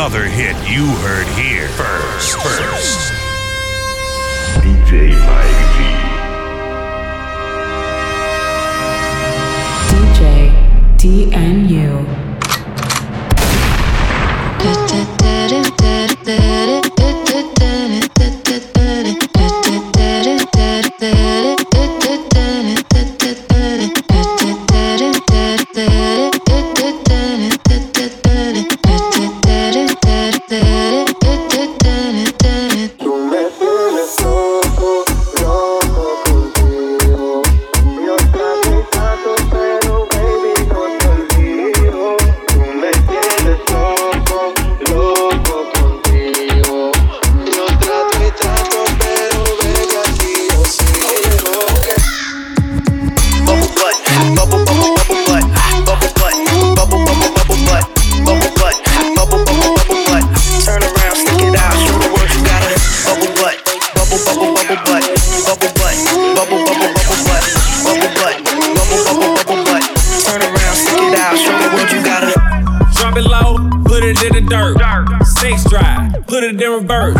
another hit you heard here first. First. DJ Mike DJ DNU. put it in reverse.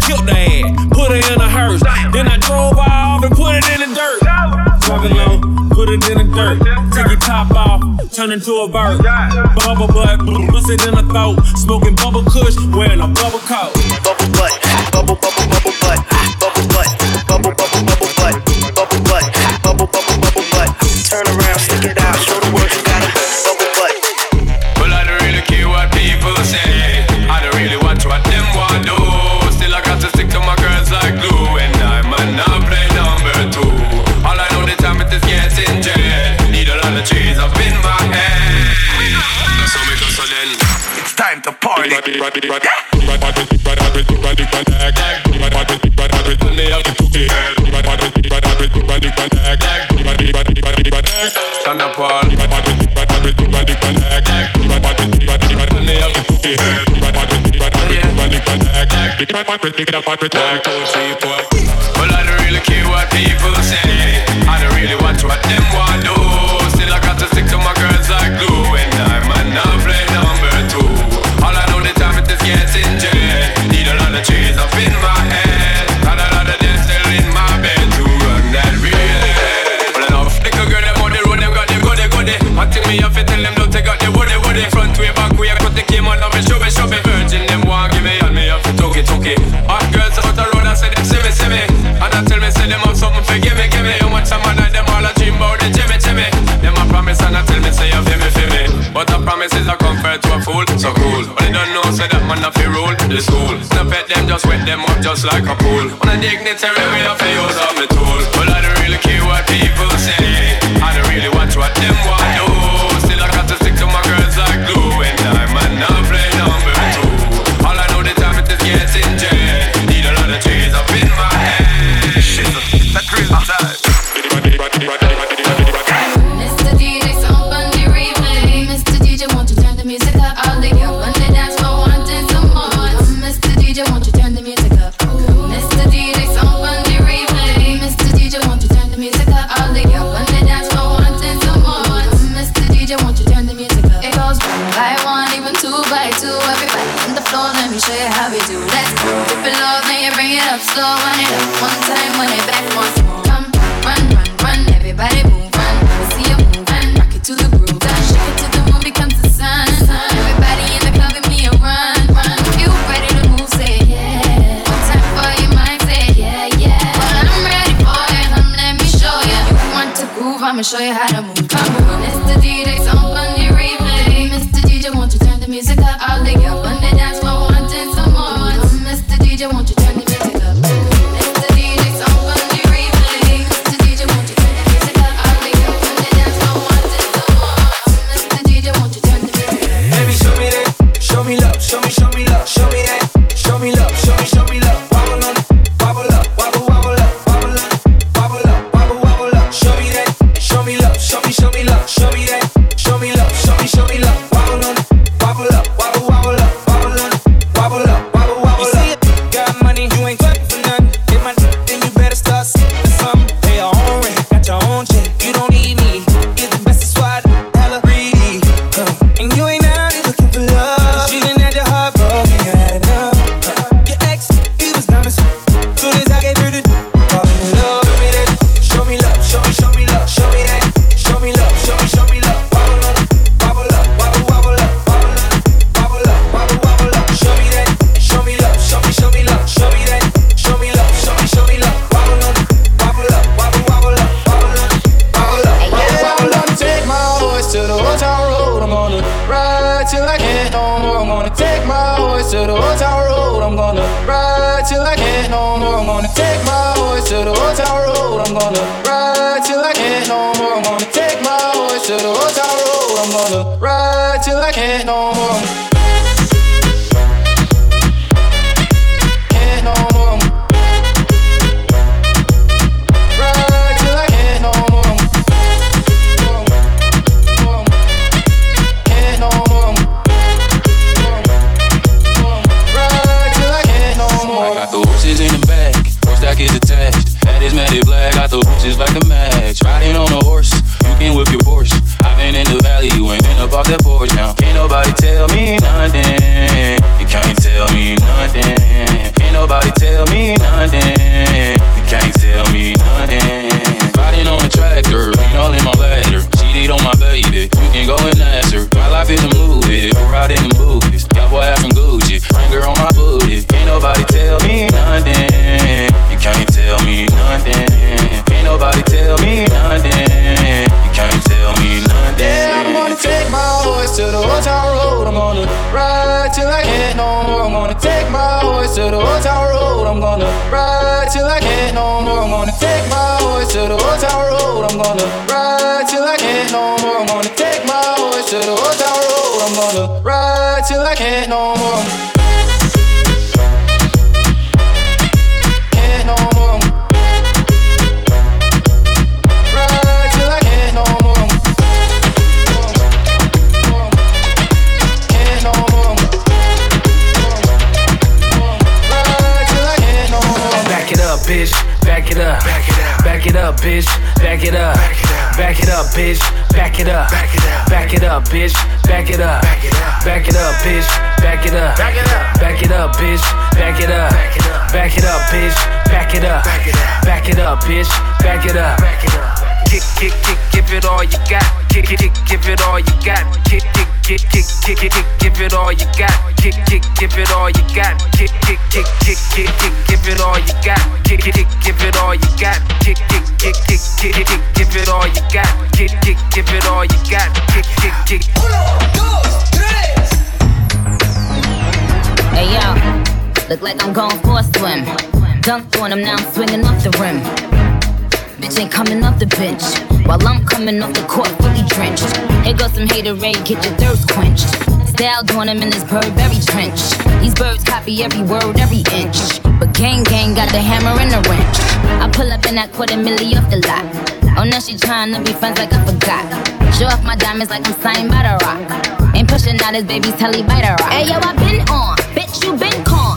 Killed the ass. put it in a hearse. Then I drove off and put it in the dirt. Driving low, put it in the dirt. Take your top off, turn into a bird. Bubble butt, bust it in a throat. Smoking bubble kush, wearing a bubble coat. Bubble butt, bubble, bubble, bubble. Well, I don't really care what people say. I don't really want what them want. like a pool. On a dignitary way of and show you how we do that. Dip it low, then you bring it up slow. Run it up one time, run it back once more. Come, run, run, run, everybody move, run. See you move, run, rock it to the groove. Run. Shake it till the moon becomes the sun. Everybody in the club, give me a run, run. If you ready to move, say yeah. One time for your mind, say yeah, yeah. Well, I'm ready for it, come let me show you. You want to groove, I'ma show you how to move. Ride till I can't no more. Ride till I can't no more. I'm gonna take my horse to the old town road. I'm gonna ride till I can't no more. Can't no more. Ride till I can't no more. Can't no more. Ride till I can't no more. Back it up bitch Back it up Back it up bitch Back it up, bitch. Back it up. Back it up. Back it up, bitch. Back it up. Back it up, bitch. Back it up. Back it up. Back it up, bitch. Back it up. Back it up, bitch. Back it up. Back it up. Back it up, bitch. Back it up. Back it up. Back it up. Back it up. Back it up. Kick, kick, kick, give it all you got. Kick, kick, kick, give it all you got. Kick, kick, kick, kick, kick, kick, kick, give it all you got. Kick, kick, give it all you got. Kick, kick, kick, kick, kick, kick, give it all you got. Kick, kick, give it all you got. Kick, kick, kick, kick, kick, kick, give it all you got. Kick, kick, give it all you got. Kick, kick, kick. Hey yo, look like I'm going for a swim. Dunked on him, now I'm swinging off the rim. Bitch ain't coming off the bench. While I'm coming off the court fully drenched. Here goes some haterade, get your thirst quenched. Style on him in this Burberry trench. These birds copy every word, every inch. But gang gang got the hammer and the wrench. I pull up in that quarter milli off the lot. Oh, now she tryna be friends like I forgot. Show off my diamonds like I'm signed by the rock. Ain't pushing out his baby's telly by the rock. Hey yo, I been on, bitch you been con.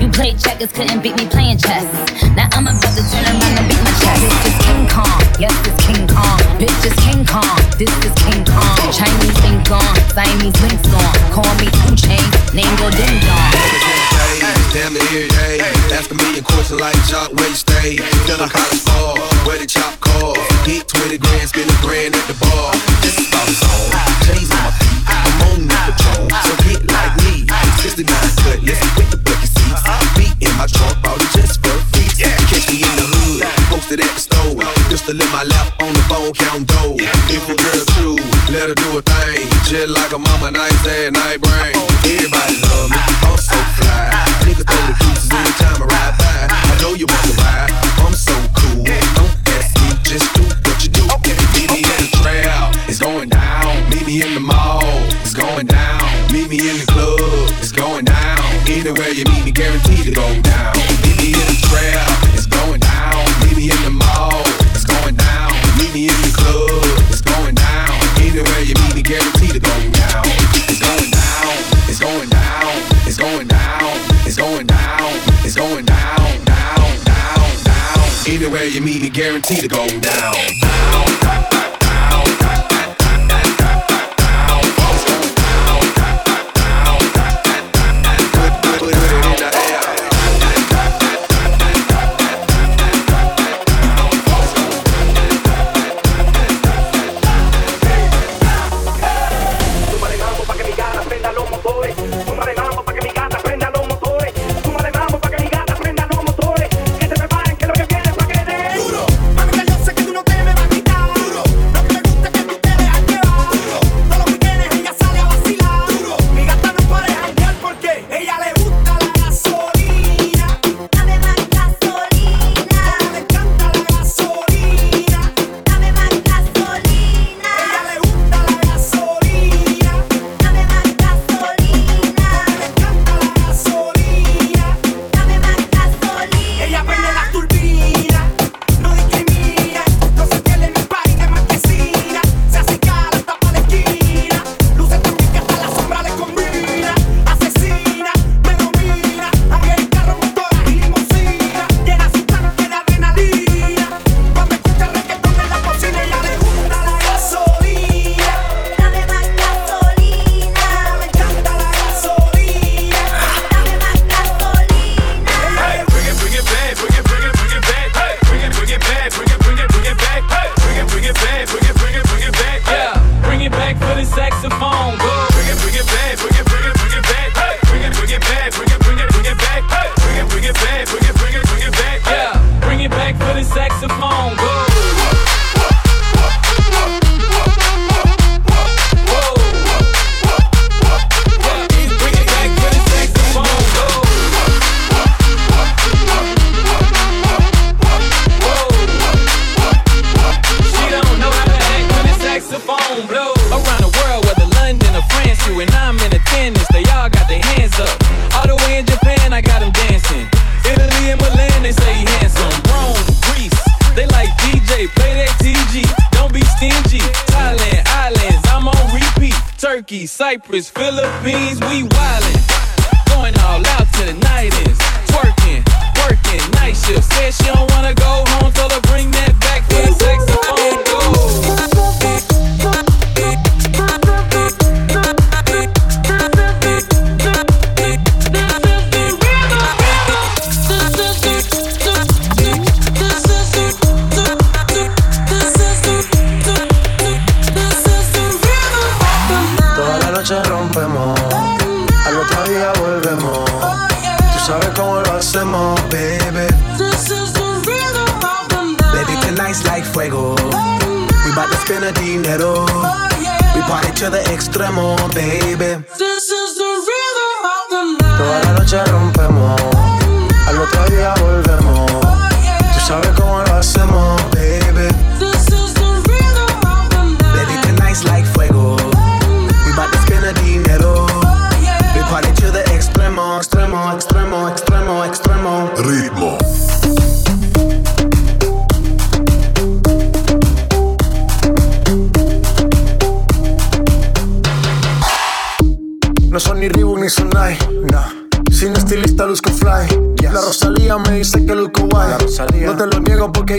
You played checkers, couldn't beat me playing chess. Now I'm about to turn around and beat my chest. This is King Kong, yes, it's King Kong. Bitch, is King Kong, this is King Kong. Chinese ink on, Siamese links on. Call me Two Chain, name go Ding Dong. Damn the every day. Ask a million questions like Jock, where you stay? Done a college where the chop call? Get 20 grand, spend a grand at the bar. This is about zone. J's on my feet, I'm on the patrol. So get like me. 69 cutlass with the bucket seats. My trunk, bought it just for feet. Catch me in the hood, posted at the store. Just to live my lap on the phone, count dough. If your girl true, let her do a thing. Just like a mama, nice and night brain. Everybody love me, I'm so fly. Nigga throw the deuces anytime I ride by. I know you want to ride, I'm so cool. Don't ask me, just do what you do. Meet me in the trail, it's going down. Meet me in the mall, it's going down. Meet me in the club, it's going down. Anywhere you meet me, guaranteed to go down. Meet me in the trail, it's going down. Meet me in the mall, it's going down. Meet me in the club, it's going down. Anywhere you meet me, guaranteed to go down. It's going down, it's going down, it's going down, it's going down, it's going down, down, down, down. Anywhere you meet me, guaranteed to go down. Cyprus, Philippines, we wildin'. extremo, baby.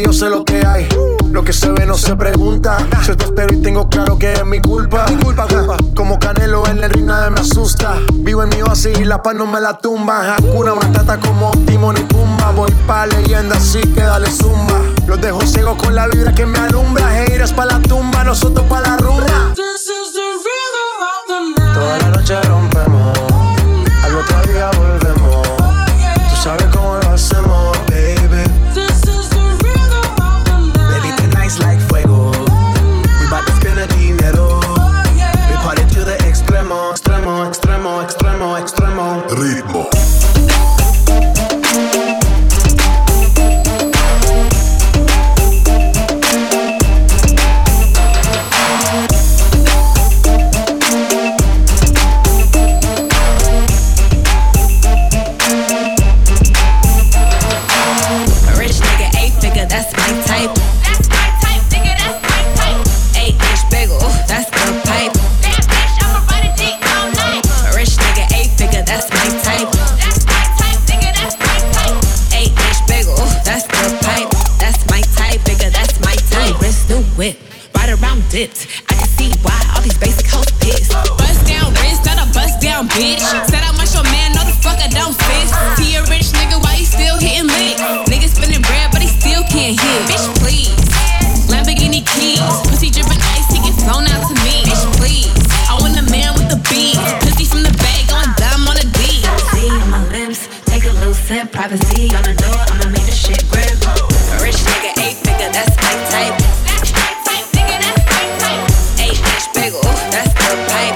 yo sé lo que hay. Lo que se ve no se pregunta. Yo te espero y tengo claro que es mi culpa. Mi culpa, culpa. Como Canelo en el ring nadie me asusta. Vivo en mi oasis y la paz no me la tumba. Hakuna Matata como Timon y Pumba. Voy pa' leyenda así que dale zumba. Los dejo ciegos con la vibra que me alumbra. Pa' la tumba, nosotros pa' la little sip, privacy on the door, I'ma make the shit grip. A rich nigga, eight figure, that's my type. Eight inch bagel, that's the pipe.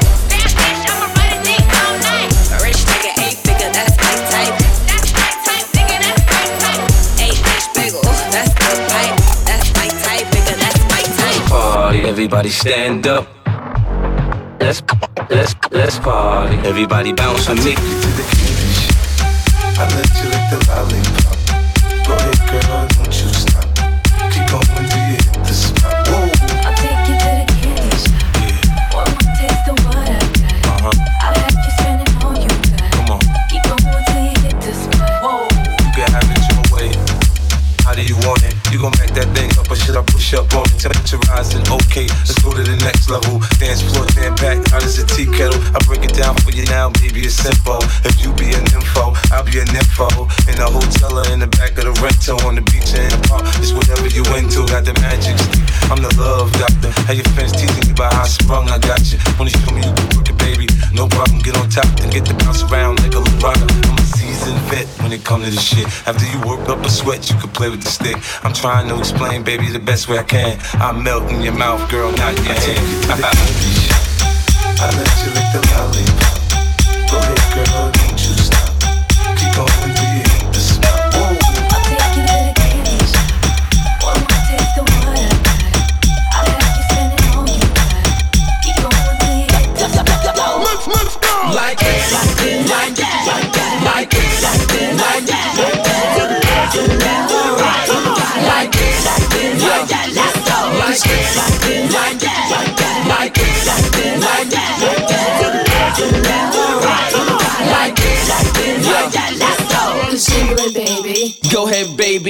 A rich nigga, eight figure, that's my type. Eight inch bagel, that's the pipe. That's my type, nigga, that's my type. Party, everybody stand up. Let's let's let's party. Everybody bounce with me. I let you top and get the bounce around like a rocker. I'm a seasoned vet when it comes to this shit. After you work up a sweat, you can play with the stick. I'm trying to explain, baby, the best way I can. I melt in your mouth, girl, not your hand. I let you lick the lollipop.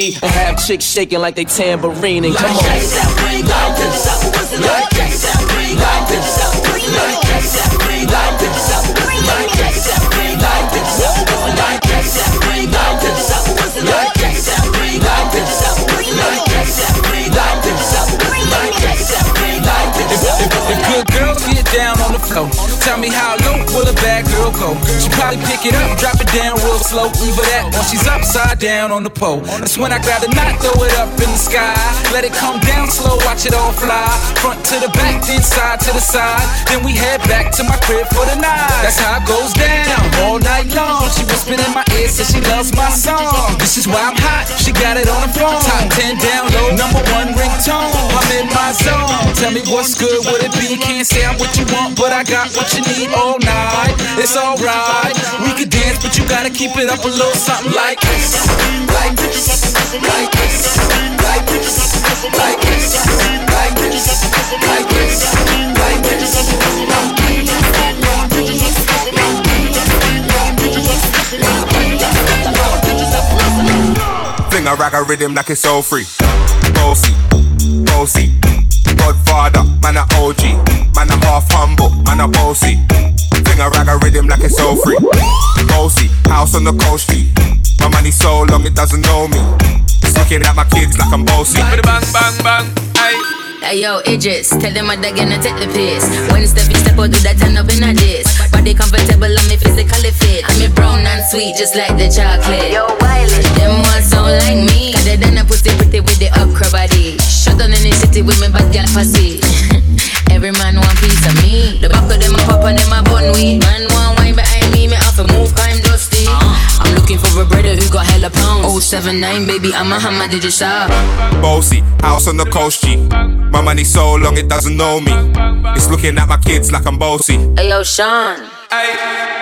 Baby, and have chicks shaking like they tambourine. And come on. Good girls get down on the tell me how low will a bad girl go? She probably pick it up, drop it down real slow. Either that or she's upside down on the pole. That's when I grab the knot, throw it up in the sky. Let it come down slow, watch it all fly. Front to the back, then side to the side. Then we head back to my crib for the night. That's how it goes down all night long. She whispering in my ear, says she loves my song. This is why I'm hot. She got it on the phone. Top 10 down low, number one ringtone. I'm in my zone. Tell me what's good, would it be? Can't say I'm what you want, but I got what you need all night. It's alright. We could dance, but you gotta keep it up a little something like this. Like this. Like this. Like this. Like this. Like this. Like this. Like this. Fling a rag a rhythm like it's all free. Bossy, bossy. Godfather, man a OG. Man a half humble, man a bossy. Fling a rag a rhythm like it's all free. Bossy, house on the coast street. My money so long it doesn't know me. It's looking at my kids like I'm bossy. Bang, bang, bang, aye. Hey yo, Idris, tell them what they're gonna take the piss. When step you step out, do that turn up in a this. Body comfortable, I'm me physically fit. I'm me brown and sweet, just like the chocolate. 7-9, baby, I'm a Hamad Jasa. Bossy, house on the coast, G. My money so long it doesn't know me. It's looking at my kids like I'm bossy. Ayo, Sean. Ay.